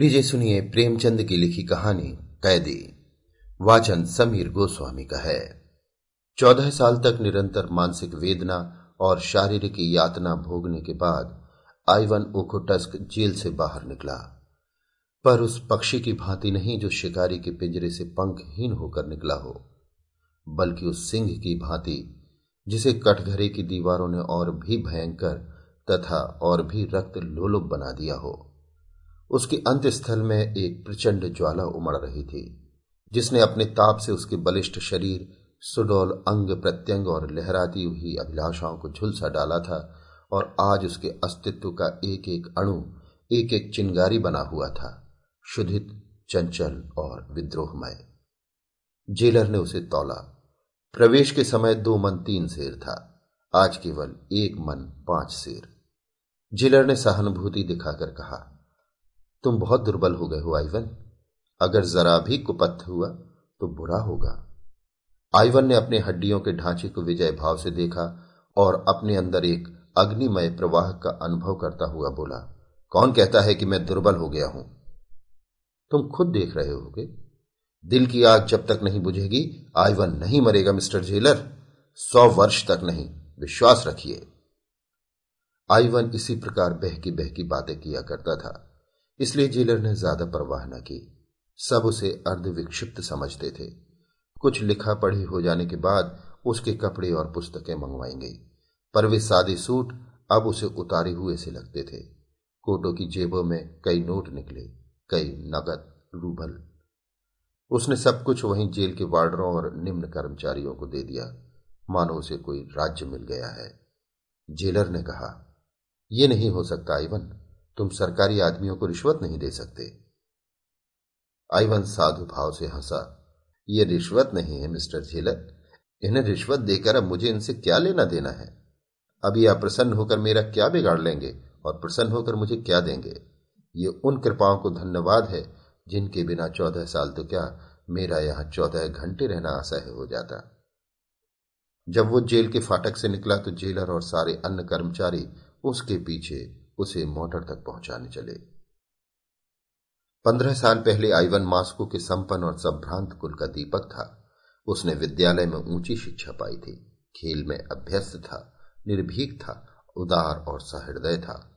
लीजिए सुनिए प्रेमचंद की लिखी कहानी, कैदी। वाचन समीर गोस्वामी का है। चौदह साल तक निरंतर मानसिक वेदना और शारीरिक यातना भोगने के बाद आइवन ओकोटस्क जेल से बाहर निकला। पर उस पक्षी की भांति नहीं जो शिकारी के पिंजरे से पंखहीन होकर निकला हो, बल्कि उस सिंह की भांति, जिसे कटघरे की दीवारों ने और भी भयंकर तथा और भी रक्त लोलुप बना दिया हो। उसके अंत स्थल में एक प्रचंड ज्वाला उमड़ रही थी, जिसने अपने ताप से उसके बलिष्ठ शरीर, सुडौल अंग प्रत्यंग और लहराती हुई अभिलाषाओं को झुलसा डाला था और आज उसके अस्तित्व का एक एक अणु एक एक चिंगारी बना हुआ था शुद्धित चंचल और विद्रोहमय। जेलर ने उसे तोला। प्रवेश के समय दो मन तीन शेर था, आज केवल एक मन पाँच शेर। जेलर ने सहानुभूति दिखाकर कहा तुम बहुत दुर्बल हो गए हो, आइवन। अगर जरा भी कुपथ हुआ तो बुरा होगा। आइवन ने अपने हड्डियों के ढांचे को विजय भाव से देखा और अपने अंदर एक अग्निमय प्रवाह का अनुभव करता हुआ बोला, कौन कहता है कि मैं दुर्बल हो गया हूँ? तुम खुद देख रहे होगे। दिल की आग जब तक नहीं बुझेगी, आइवन नहीं मरेगा, मिस्टर जेलर सौ वर्ष तक नहीं, विश्वास रखिए। आइवन इसी प्रकार बहकी बहकी बातें किया करता था। इसलिए जेलर ने ज़्यादा परवाह न की। सब उसे अर्ध विक्षिप्त समझते थे। कुछ लिखा पढ़ी हो जाने के बाद उसके कपड़े और पुस्तकें मंगवाई गई। पर वे सादे सूट अब उसे उतारे हुए से लगते थे। कोटों की जेबों में कई नोट निकले, कई नगद रूबल। उसने सब कुछ वहीं जेल के वार्डरों और निम्न कर्मचारियों को दे दिया। मानो उसे कोई राज्य मिल गया है। जेलर ने कहा यह नहीं हो सकता आइवन तुम सरकारी आदमियों को रिश्वत नहीं दे सकते। आईवन साधु भाव से हंसा, ये रिश्वत नहीं है, मिस्टर झेलर। इन्हें रिश्वत देकर अब मुझे इनसे क्या लेना देना है? अब ये अप्रसन्न होकर मेरा क्या बिगाड़ लेंगे और प्रसन्न होकर मुझे क्या देंगे? ये उन कृपाओं को धन्यवाद है, जिनके बिना चौदह साल तो क्या मेरा यहाँ चौदह घंटे रहना असह्य हो जाता? जब वो जेल के फाटक से निकला तो जेलर और सारे अन्य कर्मचारी उसके पीछे उसे मोटर तक पहुँचाने चले। पंद्रह साल पहले आइवन मास्को के संपन्न और संभ्रांत कुल का दीपक था। उसने विद्यालय में ऊँची शिक्षा पाई थी। खेल में अभ्यस्त था, निर्भीक था, उदार और सहृदय था।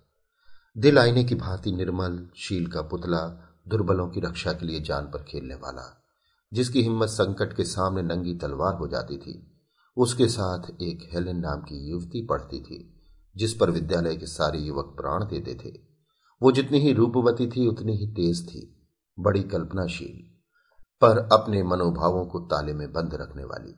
दिल आईने की भांति निर्मल, शील का पुतला, दुर्बलों की रक्षा के लिए जान पर खेलने वाला, जिसकी हिम्मत संकट के सामने नंगी तलवार हो जाती थी, उसके साथ एक हेलेन नाम की युवती पढ़ती थी। जिस पर विद्यालय के सारे युवक प्राण देते थे। वो जितनी ही रूपवती थी, उतनी ही तेज थी, बड़ी कल्पनाशील, पर अपने मनोभावों को ताले में बंद रखने वाली।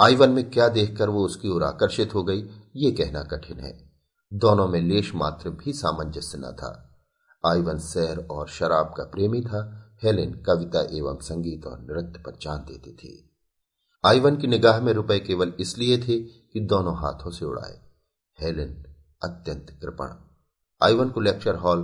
आईवन में क्या देखकर वो उसकी ओर आकर्षित हो गई, ये कहना कठिन है। दोनों में लेश मात्र भी सामंजस्य न था। आईवन सैर और शराब का प्रेमी था, हेलेन कविता एवं संगीत और नृत्य पर जान देती थी। आईवन की निगाह में रुपए केवल इसलिए थे कि दोनों हाथों से उड़ाए। हेलेन अत्यंत कृपण। आइवन को लेक्चर हॉल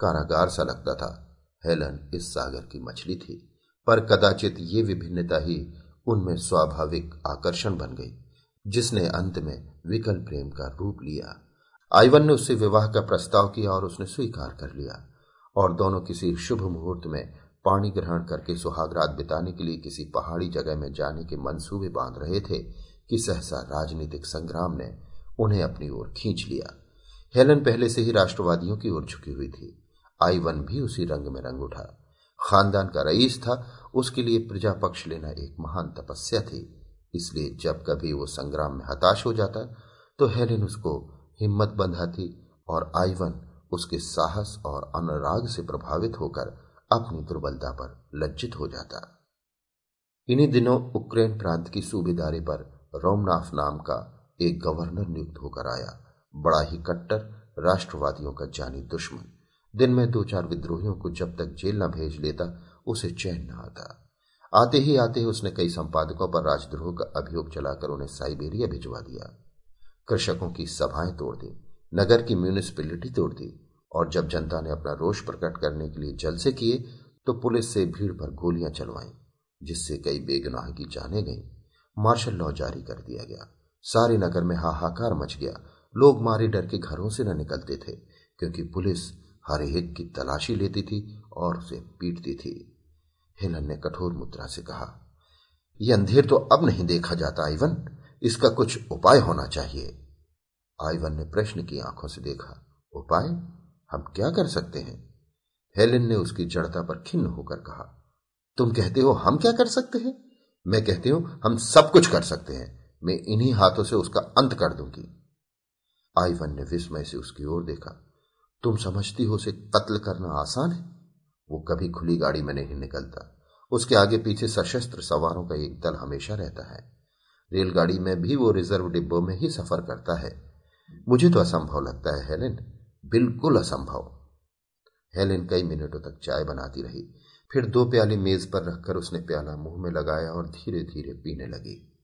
कारागार सा लगता था। हेलन इस सागर की मछली थी, पर कदाचित ये विभिन्नता ही उनमें स्वाभाविक आकर्षण बन गई, जिसने अंत में विकल प्रेम का रूप लिया। आइवन ने उससे विवाह का प्रस्ताव किया और उसने स्वीकार कर लिया, और दोनों किसी शुभ मुहूर्त में पानी ग्रहण करके सुहागरात बिताने के लिए किसी पहाड़ी जगह में जाने के मंसूबे बाँध रहे थे कि सहसा राजनीतिक संग्राम ने उन्हें अपनी ओर खींच लिया। हेलन पहले से ही राष्ट्रवादियों की ओर झुकी हुई थी। आईवन भी उसी रंग में रंग उठा। खानदान का रईस था, उसके लिए प्रजा पक्ष लेना एक महान तपस्या थी। इसलिए जब कभी वो संग्राम में हताश हो जाता तो हेलेन उसको हिम्मत बंधाती और आईवन उसके साहस और अनुराग से प्रभावित होकर अपनी दुर्बलता पर लज्जित हो जाता। इन्हीं दिनों उक्रेन प्रांत की सूबेदारी पर रोमनाफ नाम का एक गवर्नर नियुक्त होकर आया। बड़ा ही कट्टर, राष्ट्रवादियों का जानी दुश्मन। दिन में दो चार विद्रोहियों को जब तक जेल न भेज लेता, उसे चैन न आता। आते ही आते ही उसने कई संपादकों पर राजद्रोह का अभियोग चलाकर उन्हें साइबेरिया भिजवा दिया। कृषकों की सभाएँ तोड़ दी, नगर की म्यूनिसिपैलिटी तोड़ दी, और जब जनता ने अपना रोष प्रकट करने के लिए जलसे किए तो पुलिस से भीड़ पर गोलियाँ चलवाई, जिससे कई बेगुनाह की जाने गई। मार्शल लॉ जारी कर दिया गया। सारे नगर में हाहाकार मच गया लोग मारे डर के घरों से न निकलते थे, क्योंकि पुलिस हर एक की तलाशी लेती थी और उसे पीटती थी। हेलन ने कठोर मुद्रा से कहा यह अंधेर तो अब नहीं देखा जाता, आइवन। इसका कुछ उपाय होना चाहिए। आइवन ने प्रश्न की आँखों से देखा, उपाय? हम क्या कर सकते हैं? हेलेन ने उसकी जड़ता पर खिन्न होकर कहा, तुम कहते हो हम क्या कर सकते हैं? मैं कहती हूँ, हम सब कुछ कर सकते हैं। मैं इन्हीं हाथों से उसका अंत कर दूँगी। आईवन ने विस्मय से उसकी ओर देखा। तुम समझती हो उसे कत्ल करना आसान है? वो कभी खुली गाड़ी में नहीं निकलता। उसके आगे पीछे सशस्त्र सवारों का एक दल हमेशा रहता है। रेलगाड़ी में भी वो रिज़र्व डिब्बों में ही सफ़र करता है। मुझे तो असंभव लगता है, हेलेन। बिल्कुल असंभव। हेलेन कई मिनटों तक चाय बनाती रही। फिर दो प्याले मेज पर रखकर उसने प्याला मुँह में लगाया और धीरे धीरे पीने लगी।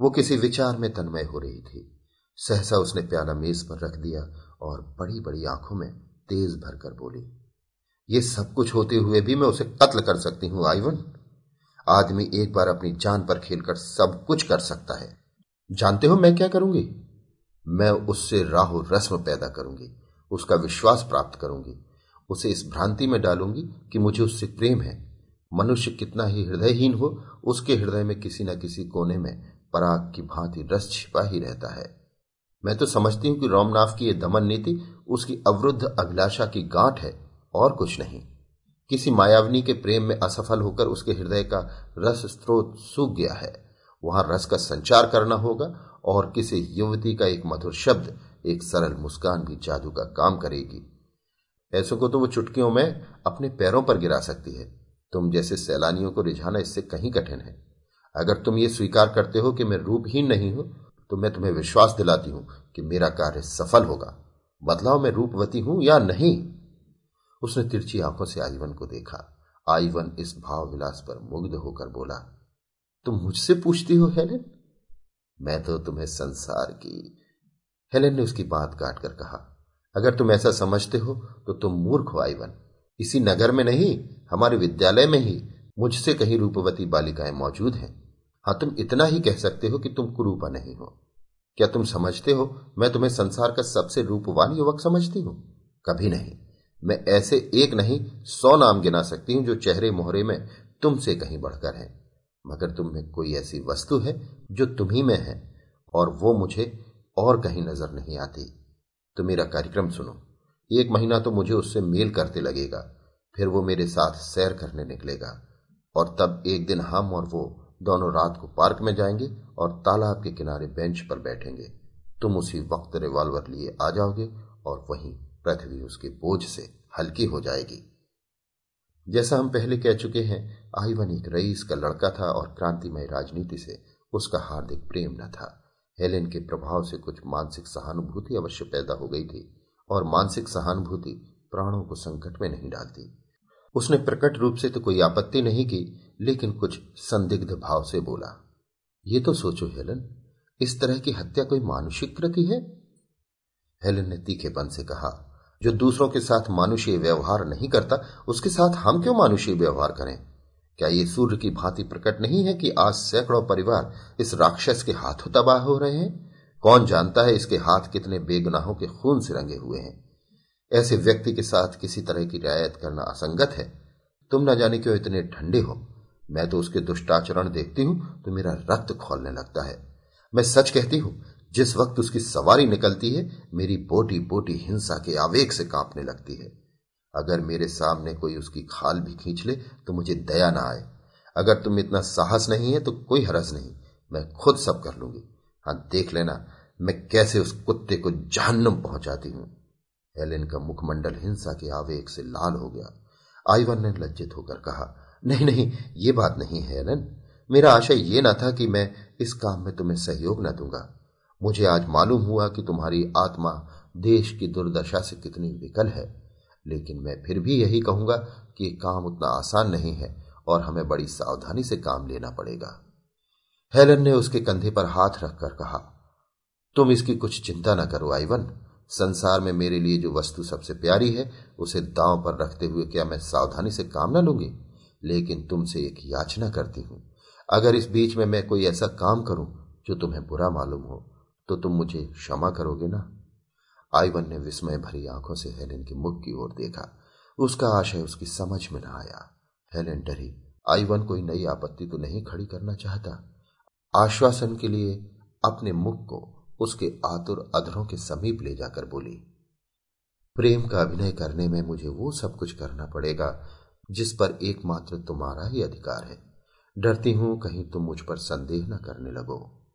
वो किसी विचार में तन्मय हो रही थी। सहसा उसने प्याला मेज पर रख दिया और बड़ी बड़ी आँखों में तेज भरकर बोली, ये सब कुछ होते हुए भी मैं उसे कत्ल कर सकती हूँ आईवन आदमी एक बार अपनी जान पर खेलकर सब कुछ कर सकता है। जानते हो मैं क्या करूँगी? मैं उससे राहु रस्म पैदा करूँगी, उसका विश्वास प्राप्त करूँगी, उसे इस भ्रांति में डालूँगी कि मुझे उससे प्रेम है। मनुष्य कितना ही हृदयहीन हो, उसके हृदय में किसी न किसी कोने में पराग की भांति रस छिपा ही रहता है। मैं तो समझती हूँ कि रोमनाथ की यह दमन नीति उसकी अवरुद्ध अभिलाषा की गांठ है, और कुछ नहीं। किसी मायावनी के प्रेम में असफल होकर उसके हृदय का रस स्त्रोत सूख गया है। वहाँ रस का संचार करना होगा, और किसी युवती का एक मधुर शब्द, एक सरल मुस्कान भी जादू का काम करेगी। ऐसों को तो वो चुटकियों में अपने पैरों पर गिरा सकती है। तुम जैसे सैलानियों को रिझाना इससे कहीं कठिन है। अगर तुम ये स्वीकार करते हो कि मैं रूपहीन नहीं हूँ तो मैं तुम्हें विश्वास दिलाती हूँ कि मेरा कार्य सफल होगा। बदलाव में रूपवती हूँ या नहीं? उसने तिरछी आँखों से आईवन को देखा। आईवन इस भाव विलास पर मुग्ध होकर बोला, तुम मुझसे पूछती हो, हेलेन? मैं तो तुम्हें संसार की हेलेन ने उसकी बात काट कर कहा, अगर तुम ऐसा समझते हो तो तुम मूर्ख हो, आईवन। इसी नगर में नहीं, हमारे विद्यालय में ही मुझसे कहीं रूपवती बालिकाएँ मौजूद हैं। हाँ तुम इतना ही कह सकते हो कि तुम कुरूपा नहीं हो। क्या तुम समझते हो मैं तुम्हें संसार का सबसे रूपवान युवक समझती हूँ? कभी नहीं। मैं ऐसे एक नहीं, सौ नाम गिना सकती हूँ जो चेहरे मोहरे में तुमसे कहीं बढ़कर है। मगर तुम में कोई ऐसी वस्तु है जो तुम्ही में है, और वो मुझे और कहीं नज़र नहीं आती। तो मेरा कार्यक्रम सुनो। एक महीना तो मुझे उससे मेल करते लगेगा, फिर वो मेरे साथ सैर करने निकलेगा, और तब एक दिन हम और वो दोनों रात को पार्क में जाएँगे और तालाब के किनारे बेंच पर बैठेंगे। तुम उसी वक्त रिवॉल्वर लिए आ जाओगे और वहीं पृथ्वी उसके बोझ से हल्की हो जाएगी। जैसा हम पहले कह चुके हैं आईवन एक रईस का लड़का था और क्रांतिमय राजनीति से उसका हार्दिक प्रेम न था। हेलेन के प्रभाव से कुछ मानसिक सहानुभूति अवश्य पैदा हो गई थी और मानसिक सहानुभूति प्राणों को संकट में नहीं डालती। उसने प्रकट रूप से तो कोई आपत्ति नहीं की, लेकिन कुछ संदिग्ध भाव से बोला ये तो सोचो हेलन, इस तरह की हत्या कोई मानुषिक कृति है? हेलन ने तीखेपन से कहा, जो दूसरों के साथ मानुषीय व्यवहार नहीं करता, उसके साथ हम क्यों मानुषीय व्यवहार करें? क्या ये सूर्य की भांति प्रकट नहीं है कि आज सैकड़ों परिवार इस राक्षस के हाथों तबाह हो रहे हैं? कौन जानता है इसके हाथ कितने बेगुनाहों के खून से रंगे हुए हैं? ऐसे व्यक्ति के साथ किसी तरह की रियायत करना असंगत है। तुम न जाने क्यों इतने ठंडे हो? मैं तो उसके दुष्टाचरण देखती हूँ तो मेरा रक्त खोलने लगता है। मैं सच कहती हूँ, जिस वक्त उसकी सवारी निकलती है, मेरी बोटी बोटी हिंसा के आवेग से कांपने लगती है। अगर मेरे सामने कोई उसकी खाल भी खींच ले तो मुझे दया ना आए। अगर तुम इतना साहस नहीं है तो कोई हरज नहीं। मैं खुद सब कर लूँगी। हाँ देख लेना, मैं कैसे उस कुत्ते को जहन्नम पहुंचाती हूँ। एलिन का मुखमंडल हिंसा के आवेग से लाल हो गया। आईवन ने लज्जित होकर कहा नहीं नहीं, ये बात नहीं है एलन मेरा आशय ये ना था कि मैं इस काम में तुम्हें सहयोग न दूँगा। मुझे आज मालूम हुआ कि तुम्हारी आत्मा देश की दुर्दशा से कितनी विकल है। लेकिन मैं फिर भी यही कहूँगा कि काम उतना आसान नहीं है और हमें बड़ी सावधानी से काम लेना पड़ेगा। हेलन ने उसके कंधे पर हाथ रखकर कहा, तुम इसकी कुछ चिंता न करो आईवन संसार में मेरे लिए जो वस्तु सबसे प्यारी है, उसे दांव पर रखते हुए क्या मैं सावधानी से काम न लूँगी? लेकिन तुमसे एक याचना करती हूँ। अगर इस बीच में मैं कोई ऐसा काम करूँ जो तुम्हें बुरा मालूम हो तो तुम मुझे क्षमा करोगे ना? आईवन ने विस्मय भरी आँखों से हेलेन के मुख की ओर देखा। उसका आशय उसकी समझ में न आया। हेलेन डरी। आईवन कोई नई आपत्ति तो नहीं खड़ी करना चाहता। आश्वासन के लिए अपने मुख को उसके आतुर अधरों के समीप ले जाकर बोली, प्रेम का अभिनय करने में मुझे वो सब कुछ करना पड़ेगा जिस पर एकमात्र तुम्हारा ही अधिकार है। डरती हूँ, कहीं तुम मुझ पर संदेह न करने लगो।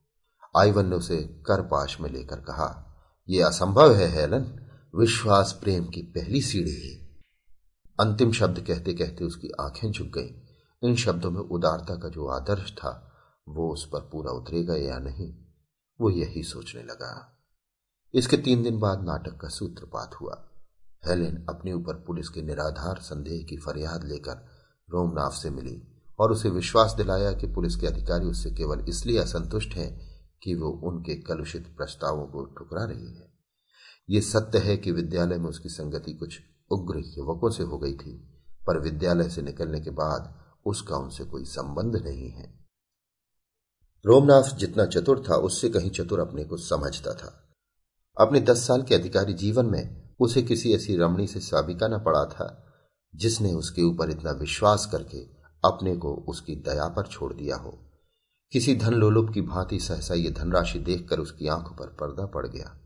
आइवन ने उसे कर पाश में लेकर कहा यह असंभव है, हेलन। विश्वास प्रेम की पहली सीढ़ी है। अंतिम शब्द कहते कहते उसकी आँखें झुक गईं। इन शब्दों में उदारता का जो आदर्श था, वो उस पर पूरा उतरेगा या नहीं, वो यही सोचने लगा। इसके तीन दिन बाद नाटक का सूत्रपात हुआ। हेलेन अपने ऊपर पुलिस के निराधार संदेह की फरियाद लेकर रोमनाथ से मिली और उसे विश्वास दिलाया कि पुलिस के अधिकारी उससे केवल इसलिए असंतुष्ट हैं कि वो उनके कलुषित प्रस्तावों को ठुकरा रही है। ये सत्य है कि विद्यालय में उसकी संगति कुछ उग्र युवकों से हो गई थी, पर विद्यालय से निकलने के बाद उसका उनसे कोई संबंध नहीं है। रोमनाथ जितना चतुर था, उससे कहीं चतुर अपने को समझता था। अपने दस साल के अधिकारी जीवन में उसे किसी ऐसी रमणी से साबिका न पड़ा था, जिसने उसके ऊपर इतना विश्वास करके अपने को उसकी दया पर छोड़ दिया हो। किसी धन लोलुप की भांति सहसा ये धनराशि देखकर उसकी आँखों पर पर्दा पड़ गया।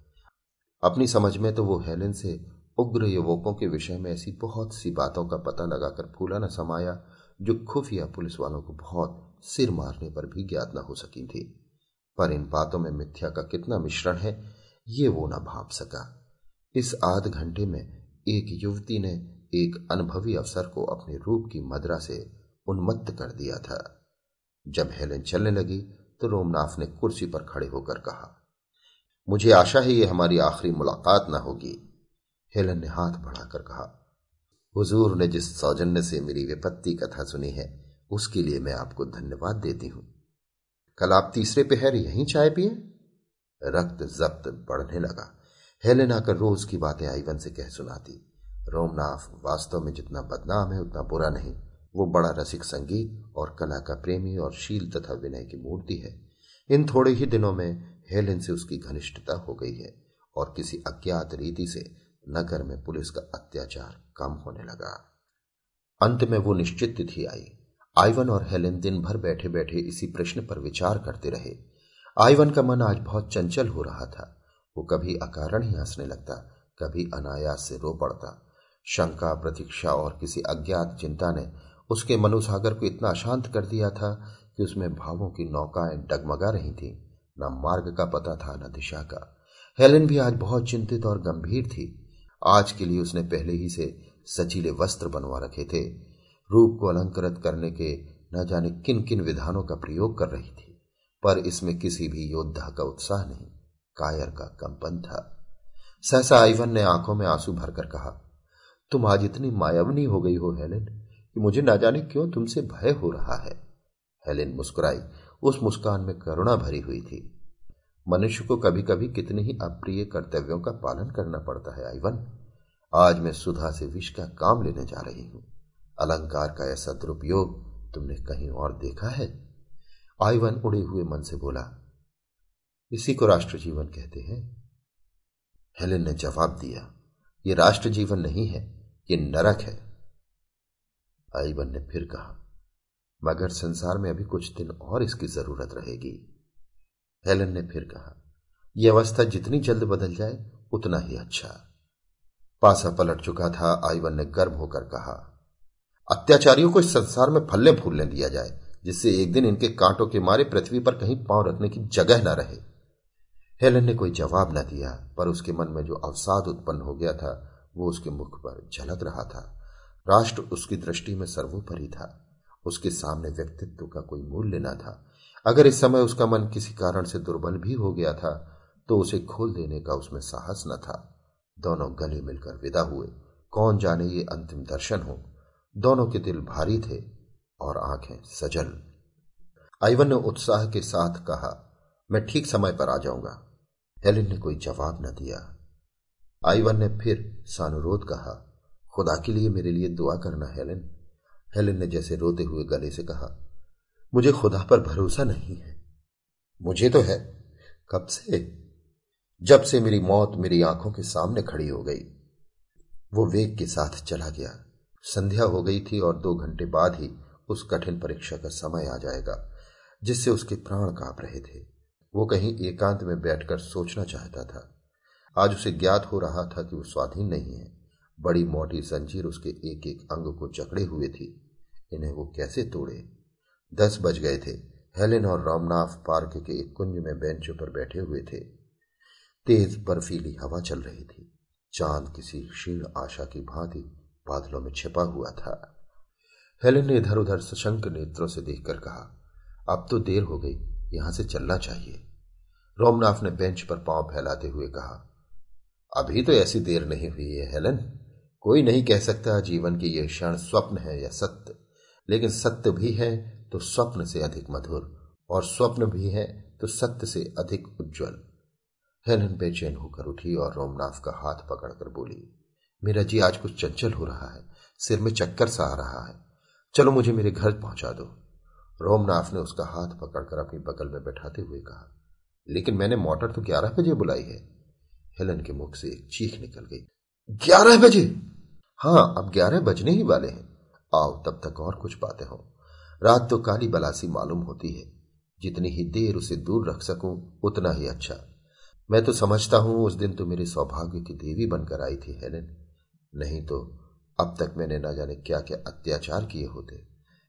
अपनी समझ में तो वो हेलेन से उग्र युवकों के विषय में ऐसी बहुत सी बातों का पता लगाकर फूला न समाया, जो खुफिया पुलिस वालों को बहुत सिर मारने पर भी ज्ञात न हो सकी थी। पर इन बातों में मिथ्या का कितना मिश्रण है, ये वो न भाप सका। इस आध घंटे में एक युवती ने एक अनुभवी अफसर को अपने रूप की मदरा से उन्मत्त कर दिया था। जब हेलेन चलने लगी तो रोमनाथ ने कुर्सी पर खड़े होकर कहा, मुझे आशा है ये हमारी आखिरी मुलाकात ना होगी। हेलन ने हाथ बढ़ाकर कहा, हुजूर ने जिस सौजन्य से मेरी विपत्ति कथा सुनी है, उसके लिए मैं आपको धन्यवाद देती हूँ। कल आप तीसरे पहर यहीं चाय पिए? रक्त जब्त बढ़ने लगा। हेलेन आकर रोज की बातें आईवन से कह सुनाती। रोमनाथ वास्तव में जितना बदनाम है, उतना बुरा नहीं। वो बड़ा रसिक संगीत और कला का प्रेमी और शील तथा विनय की मूर्ति है। इन थोड़े ही दिनों में हेलेन से उसकी घनिष्ठता हो गई है और किसी अज्ञात रीति से नगर में पुलिस का अत्याचार कम होने लगा। अंत में वो निश्चित तिथि आई। आइवन और हेलेन दिन भर बैठे बैठे इसी प्रश्न पर विचार करते रहे। आइवन का मन आज बहुत चंचल हो रहा था। वो कभी अकारण ही हंसने लगता, कभी अनायास से रो पड़ता। शंका, प्रतीक्षा और किसी अज्ञात चिंता ने उसके मनुसागर को इतना अशांत कर दिया था कि उसमें भावों की नौकाएँ डगमगा रही थी। न मार्ग का पता था, न दिशा का। हेलेन भी आज बहुत चिंतित और गंभीर थी। आज के लिए उसने पहले ही से सचीले वस्त्र बनवा रखे थे। रूप को अलंकृत करने के न जाने किन किन विधानों का प्रयोग कर रही थी। पर इसमें किसी भी योद्धा का उत्साह नहीं। कायर का कंपन था। सहसा आइवन ने आँखों में आँसू भरकर कहा, तुम आज इतनी मायावनी हो गई हो, हेलेन, कि मुझे ना जाने क्यों तुमसे भय हो रहा है? हेलेन मुस्कुराई। उस मुस्कान में करुणा भरी हुई थी। मनुष्य को कभी कभी कितने ही अप्रिय कर्तव्यों का पालन करना पड़ता है, आइवन। आज मैं सुधा से विष का काम लेने जा रही हूँ। अलंकार का ऐसा दुरुपयोग तुमने कहीं और देखा है? आइवन उड़े हुए मन से बोला इसी को राष्ट्र जीवन कहते हैं। हेलेन ने जवाब दिया यह राष्ट्र जीवन नहीं है, ये नरक है। आईवन ने फिर कहा, मगर संसार में अभी कुछ दिन और इसकी ज़रूरत रहेगी। हेलन ने फिर कहा यह अवस्था जितनी जल्द बदल जाए, उतना ही अच्छा। पासा पलट चुका था, आईवन ने गर्व होकर कहा, अत्याचारियों को इस संसार में फलने फूलने दिया जाए, जिससे एक दिन इनके कांटों के मारे पृथ्वी पर कहीं पाँव रखने की जगह न रहे। हेलन ने कोई जवाब न दिया, पर उसके मन में जो अवसाद उत्पन्न हो गया था, वो उसके मुख पर झलक रहा था। राष्ट्र उसकी दृष्टि में सर्वोपरि था। उसके सामने व्यक्तित्व का कोई मूल्य न था। अगर इस समय उसका मन किसी कारण से दुर्बल भी हो गया था तो उसे खोल देने का उसमें साहस न था। दोनों गले मिलकर विदा हुए। कौन जाने ये अंतिम दर्शन हो? दोनों के दिल भारी थे और आँखें सजल। आइवन ने उत्साह के साथ कहा, मैं ठीक समय पर आ जाऊँगा। हेलिन ने कोई जवाब न दिया। आईवन ने फिर सानुरोध कहा, खुदा के लिए मेरे लिए दुआ करना, हेलेन। हेलेन ने जैसे रोते हुए गले से कहा, मुझे खुदा पर भरोसा नहीं है। मुझे तो है। कब से? जब से मेरी मौत मेरी आँखों के सामने खड़ी हो गई। वो वेग के साथ चला गया। संध्या हो गई थी और दो घंटे बाद ही उस कठिन परीक्षा का समय आ जाएगा, जिससे उसके प्राण काँप रहे थे। वो कहीं एकांत में बैठकर सोचना चाहता था। आज उसे ज्ञात हो रहा था कि वो स्वाधीन नहीं है। बड़ी मोटी जंजीर उसके एक एक अंग को जकड़े हुए थी। इन्हें वो कैसे तोड़े? दस बज गए थे। हेलेन और रामनाथ पार्क के एक कुंज में बेंचों पर बैठे हुए थे। तेज बर्फीली हवा चल रही थी। चाँद किसी क्षीण आशा की भांति बादलों में छिपा हुआ था। हेलेन ने इधर उधर सशंक नेत्रों से देखकर कहा, अब तो देर हो गई। यहाँ से चलना चाहिए। रोमनाथ ने बेंच पर पाँव फैलाते हुए कहा, अभी तो ऐसी देर नहीं हुई है, हेलन। कोई नहीं कह सकता जीवन की यह क्षण स्वप्न है या सत्य, लेकिन सत्य भी है तो स्वप्न से अधिक मधुर, और स्वप्न भी है तो सत्य से अधिक उज्जवल। हेलन बेचैन होकर उठी और रोमनाथ का हाथ पकड़कर बोली, मेरा जी, आज कुछ चंचल हो रहा है, सिर में चक्कर सा आ रहा है। चलो मुझे मेरे घर पहुँचा दो। रोमनाथ ने उसका हाथ पकड़कर अपनी बगल में बैठाते हुए कहा, लेकिन मैंने मोटर तो ग्यारह बजे बुलाई है। हेलन के मुख से एक चीख निकल गई, ग्यारह बजे? हाँ अब ग्यारह बजने ही वाले हैं। आओ, तब तक और कुछ बातें हो। रात तो काली बलासी मालूम होती है। जितनी ही देर उसे दूर रख सकूँ, उतना ही अच्छा। मैं तो समझता हूँ उस दिन तो मेरे सौभाग्य की देवी बनकर आई थी, हेलेन। नहीं तो अब तक मैंने न जाने क्या क्या अत्याचार किए होते।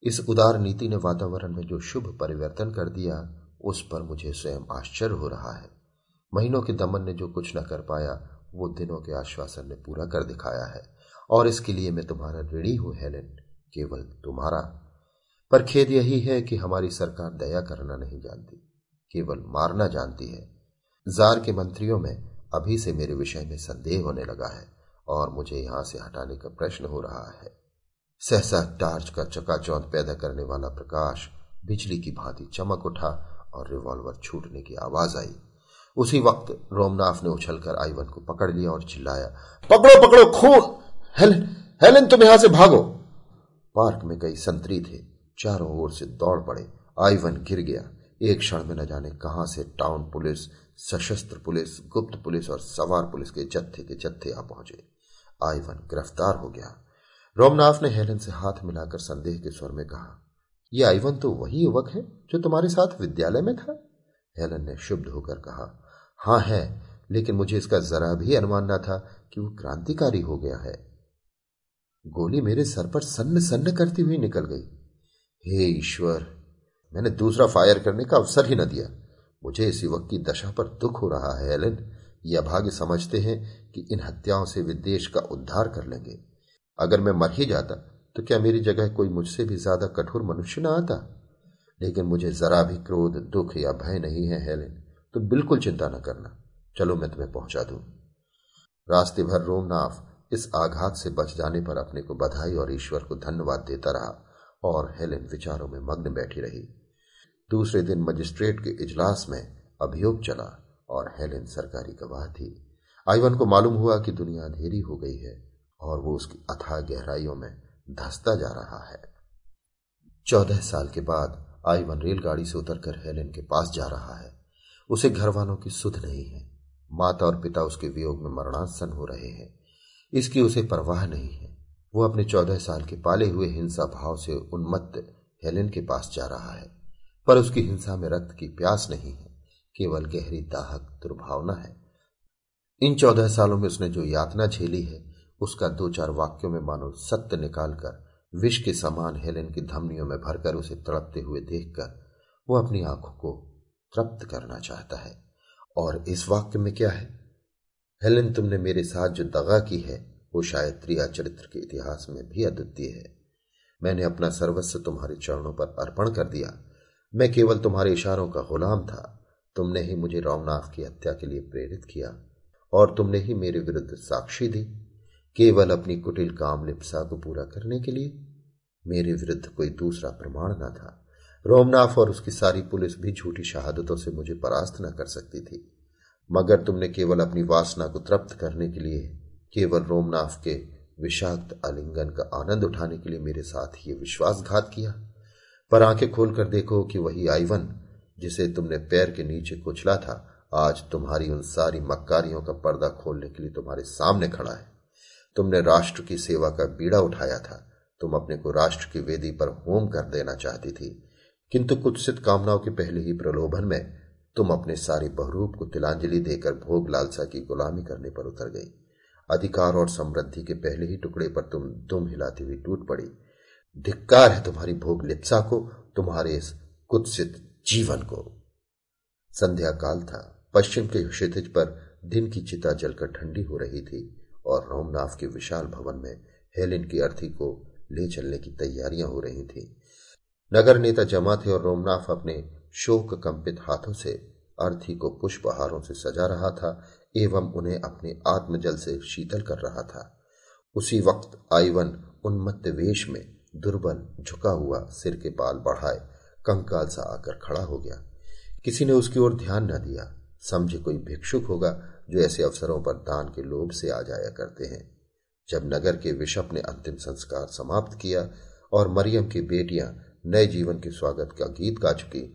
इस उदार नीति ने वातावरण में जो शुभ परिवर्तन कर दिया, उस पर मुझे स्वयं आश्चर्य हो रहा है। महीनों के दमन ने जो कुछ न कर पाया, वो दिनों के आश्वासन ने पूरा कर दिखाया है। और इसके लिए मैं तुम्हारा ऋणी हूँ, हेलेन, केवल तुम्हारा। पर खेद यही है कि हमारी सरकार दया करना नहीं जानती, केवल मारना जानती है। जार के मंत्रियों में अभी से मेरे विषय में संदेह होने लगा है, और मुझे यहाँ से हटाने का प्रश्न हो रहा है। सहसा टार्च का चकाचौंध पैदा करने वाला प्रकाश बिजली की भांति चमक उठा और रिवॉल्वर छूटने की आवाज़ आई। उसी वक्त रोमनाथ ने उछलकर आईवन को पकड़ लिया और चिल्लाया, पकड़ो पकड़ो, खून! हेलन, तुम यहाँ से भागो! पार्क में कई संतरी थे, चारों ओर से दौड़ पड़े। आईवन गिर गया। एक क्षण में न जाने कहाँ से टाउन पुलिस, सशस्त्र पुलिस, गुप्त पुलिस और सवार पुलिस के जत्थे के जत्थे आ पहुँचे। आईवन गिरफ़्तार हो गया। रोमनाथ ने हेलन से हाथ मिलाकर संदेह के स्वर में कहा यह आईवन तो वही युवक है जो तुम्हारे साथ विद्यालय में था? हेलन ने शुभ होकर कहा, हाँ है, लेकिन मुझे इसका जरा भी अनुमान न था कि वो क्रांतिकारी हो गया है। गोली मेरे सर पर सन्न सन्न करती हुई निकल गई। हे ईश्वर, मैंने दूसरा फायर करने का अवसर ही न दिया। मुझे इस युवक की दशा पर दुख हो रहा है एलन यह भाग्य समझते हैं कि इन हत्याओं से वे देश का उद्धार कर लेंगे। अगर मैं मर ही जाता तो क्या मेरी जगह कोई मुझसे भी ज़्यादा कठोर मनुष्य न आता? लेकिन मुझे जरा भी क्रोध, दुख या भय नहीं है, हेलेन। तो बिल्कुल चिंता न करना। चलो, मैं तुम्हें पहुँचा दूँ। रास्ते भर रोमनाफ इस आघात से बच जाने पर अपने को बधाई और ईश्वर को धन्यवाद देता रहा और हेलेन विचारों में मग्न बैठी रही। दूसरे दिन मजिस्ट्रेट के इजलास में अभियोग चला और हेलेन सरकारी गवाह थी। आईवन को मालूम हुआ कि दुनिया अंधेरी हो गई है। और वो उसकी अथाह गहराइयों में धसता जा रहा है। चौदह साल के बाद आईवन रेलगाड़ी से उतरकर हेलेन के पास जा रहा है। उसे घर वालों की सुध नहीं है। माता और पिता उसके वियोग में मरणासन हो रहे हैं। इसकी उसे परवाह नहीं है। वो अपने चौदह साल के पाले हुए हिंसा भाव से उन्मत्त हेलेन के पास जा रहा है। पर उसकी हिंसा में रक्त की प्यास नहीं है। केवल गहरी दाहक दुर्भावना है। इन चौदह सालों में उसने जो यातना झेली है उसका दो चार वाक्यों में मानो सत्य निकालकर, विष के समान हेलेन की धमनियों में भरकर उसे तड़पते हुए देखकर, वो अपनी आँखों को तृप्त करना चाहता है। और इस वाक्य में क्या है? हेलेन, तुमने मेरे साथ जो दगा की है, वो शायद त्रिया चरित्र के इतिहास में भी अद्वितीय है। मैंने अपना सर्वस्व तुम्हारे चरणों पर अर्पण कर दिया। मैं केवल तुम्हारे इशारों का गुलाम था। तुमने ही मुझे रामनाथ की हत्या के लिए प्रेरित किया। और तुमने ही मेरे विरुद्ध साक्षी दी। केवल अपनी कुटिल काम लिप्सा को पूरा करने के लिए। मेरे विरुद्ध कोई दूसरा प्रमाण न था। रोमनाथ और उसकी सारी पुलिस भी झूठी शहादतों से मुझे परास्त न कर सकती थी। मगर तुमने केवल अपनी वासना को तृप्त करने के लिए, केवल रोमनाथ के विषाक्त आलिंगन का आनंद उठाने के लिए मेरे साथ ये विश्वासघात किया। पर आँखें खोलकर देखो कि वही आईवन जिसे तुमने पैर के नीचे कुचला था, आज तुम्हारी उन सारी मक्कारियों का पर्दा खोलने के लिए तुम्हारे सामने खड़ा है। तुमने राष्ट्र की सेवा का बीड़ा उठाया था। तुम अपने को राष्ट्र की वेदी पर होम कर देना चाहती थी। किंतु कुत्सित कामनाओं के पहले ही प्रलोभन में तुम अपने सारी बहरूप को तिलांजलि देकर भोग लालसा की गुलामी करने पर उतर गई। अधिकार और समृद्धि के पहले ही टुकड़े पर तुम दुम हिलाती हुई टूट पड़ी। धिक्कार है तुम्हारी भोग लिप्सा को, तुम्हारे इस कुत्सित जीवन को। संध्या काल था। पश्चिम के क्षितिज पर दिन की चिता जलकर ठंडी हो रही थी। और रोमनाथ के विशाल भवन में हेलिन की अर्थी को ले चलने की तैयारियाँ हो रही थी। नगर नेता जमा थे और रोमनाथ अपने शोक कंपित हाथों से अर्थी को पुष्पहारों से सजा रहा था एवं उन्हें अपने आत्मजल से शीतल कर रहा था। उसी वक्त आईवन उन्मत्त वेश में दुर्बल झुका हुआ सिर के बाल बढ़ाए, कंकाल सा आकर खड़ा हो गया। किसी ने उसकी ओर ध्यान न दिया। समझे कोई भिक्षुक होगा जो ऐसे अवसरों पर दान के लोभ से आ जाया करते हैं। जब नगर के विशप ने अंतिम संस्कार समाप्त किया और मरियम की बेटियाँ नए जीवन के स्वागत का गीत गा चुकी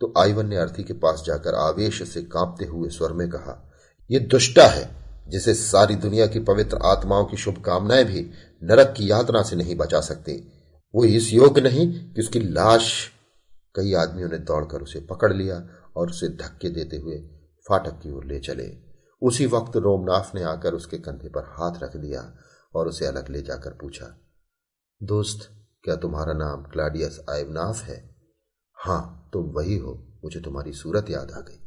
तो आईवन ने अर्थी के पास जाकर आवेश से कांपते हुए स्वर में कहा यह दुष्टा है, जिसे सारी दुनिया की पवित्र आत्माओं की शुभकामनाएँ भी नरक की यातना से नहीं बचा सकती। वो इस योग्य नहीं कि उसकी लाश कई आदमियों ने दौड़कर उसे पकड़ लिया और उसे धक्के देते हुए फाटक की ओर ले चले। उसी वक्त रोमनाथ ने आकर उसके कंधे पर हाथ रख दिया और उसे अलग ले जाकर पूछा, दोस्त, क्या तुम्हारा नाम क्लाडियस आयवनाफ है? हाँ, तुम वही हो, मुझे तुम्हारी सूरत याद आ गई।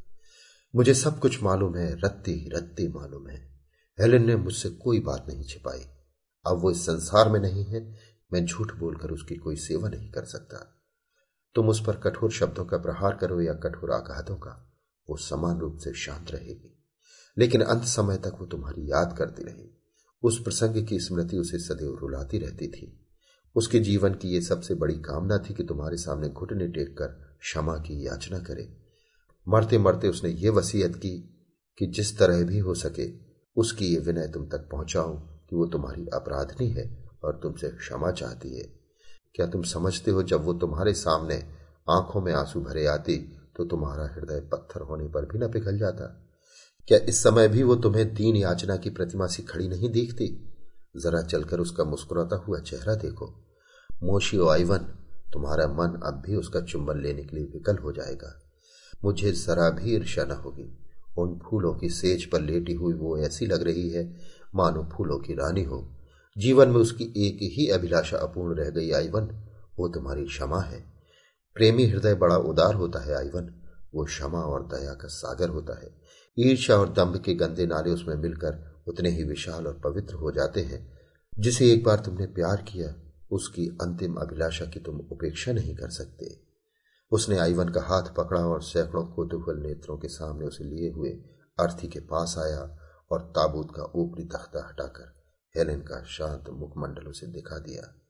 मुझे सब कुछ मालूम है, रत्ती रत्ती मालूम है। हेलेन ने मुझसे कोई बात नहीं छिपाई। अब वो इस संसार में नहीं है, मैं झूठ बोलकर उसकी कोई सेवा नहीं कर सकता। तुम उस पर कठोर शब्दों का प्रहार करो या कठोर आघातों का, वो समान रूप से शांत रहेगी। लेकिन अंत समय तक वो तुम्हारी याद करती रही। उस प्रसंग की स्मृति उसे सदैव रुलाती रहती थी। उसके जीवन की यह सबसे बड़ी कामना थी कि तुम्हारे सामने घुटने टेक कर क्षमा की याचना करे। मरते मरते उसने ये वसीयत की कि जिस तरह भी हो सके, उसकी ये विनय तुम तक पहुंचाओ कि वो तुम्हारी अपराधनी है और तुमसे क्षमा चाहती है। क्या तुम समझते हो जब वो तुम्हारे सामने आँखों में आँसू भरे आती तो तुम्हारा हृदय पत्थर होने पर भी न पिघल जाता? क्या इस समय भी वो तुम्हें तीन याचना की प्रतिमा सी खड़ी नहीं दिखती? जरा चलकर उसका मुस्कुराता हुआ चेहरा देखो। मोशी आइवन, तुम्हारा मन अब भी उसका चुंबन लेने के लिए विकल हो जाएगा। मुझे जरा भी ईर्षा न होगी। उन फूलों की सेज पर लेटी हुई वो ऐसी लग रही है, मानो फूलों की रानी हो। जीवन में उसकी एक ही अभिलाषा अपूर्ण रह गई आईवन वो तुम्हारी क्षमा है। प्रेमी हृदय बड़ा उदार होता है आईवन वो क्षमा और दया का सागर होता है। ईर्षा और दम्भ के गंदे नाले उसमें मिलकर उतने ही विशाल और पवित्र हो जाते हैं, जिसे एक बार तुमने प्यार किया, उसकी अंतिम अभिलाषा की तुम उपेक्षा नहीं कर सकते। उसने आईवन का हाथ पकड़ा और सैकड़ों कोतूहल नेत्रों के सामने उसे लिए हुए अर्थी के पास आया और ताबूत का ऊपरी तख्ता हटाकर हेलेन का शांत मुखमंडल उसे दिखा दिया।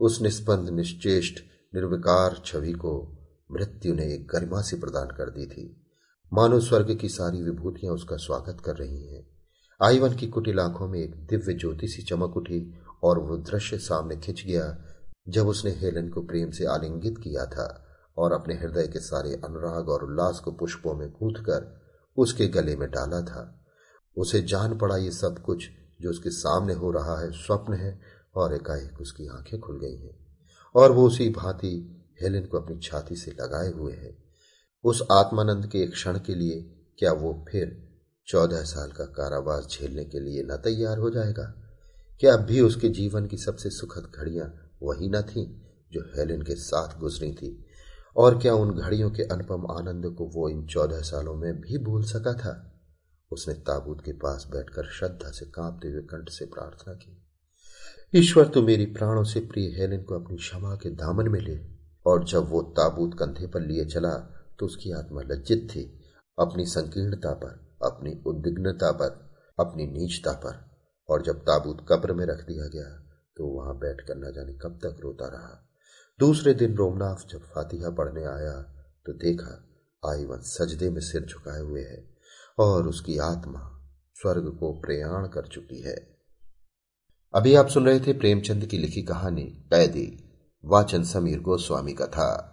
उस निस्पंद निश्चेष्ट, निर्विकार छवि को मृत्यु ने एक गरिमा से प्रदान कर दी थी। मानो स्वर्ग की सारी विभूतियाँ उसका स्वागत कर रही हैं। आईवन की कुटिल आँखों में एक दिव्य ज्योति सी चमक उठी और वो दृश्य सामने खिंच गया, जब उसने हेलन को प्रेम से आलिंगित किया था और अपने हृदय के सारे अनुराग और उल्लास को पुष्पों में गूंथ कर उसके गले में डाला था। उसे जान पड़ा ये सब कुछ जो उसके सामने हो रहा है, स्वप्न है और एकाएक उसकी आँखें खुल गई हैं। और वो उसी भांति हेलन को अपनी छाती से लगाए हुए है। उस आत्मानंद के एक क्षण के लिए क्या वो फिर चौदह साल का कारावास झेलने के लिए न तैयार हो जाएगा? क्या अब भी उसके जीवन की सबसे सुखद घड़ियाँ वही न थी जो हेलेन के साथ गुजरी थी? और क्या उन घड़ियों के अनुपम आनंद को वो इन चौदह सालों में भी भूल सका था? उसने ताबूत के पास बैठकर श्रद्धा से कांपते हुए कंठ से प्रार्थना की। ईश्वर तो मेरी प्राणों से प्रिय हेलेन को अपनी क्षमा के दामन में ले। और जब वो ताबूत कंधे पर लिए चला तो उसकी आत्मा लज्जित थी अपनी संकीर्णता पर, अपनी उद्विग्नता पर, अपनी नीचता पर। और जब ताबूत कब्र में रख दिया गया तो वहाँ बैठकर न जाने कब तक रोता रहा। दूसरे दिन रोमनाथ जब फातिहा पढ़ने आया तो देखा आईवन सजदे में सिर झुकाए हुए है, और उसकी आत्मा स्वर्ग को प्रयाण कर चुकी है। अभी आप सुन रहे थे प्रेमचंद की लिखी कहानी, कैदी, वाचन समीर गोस्वामी का था।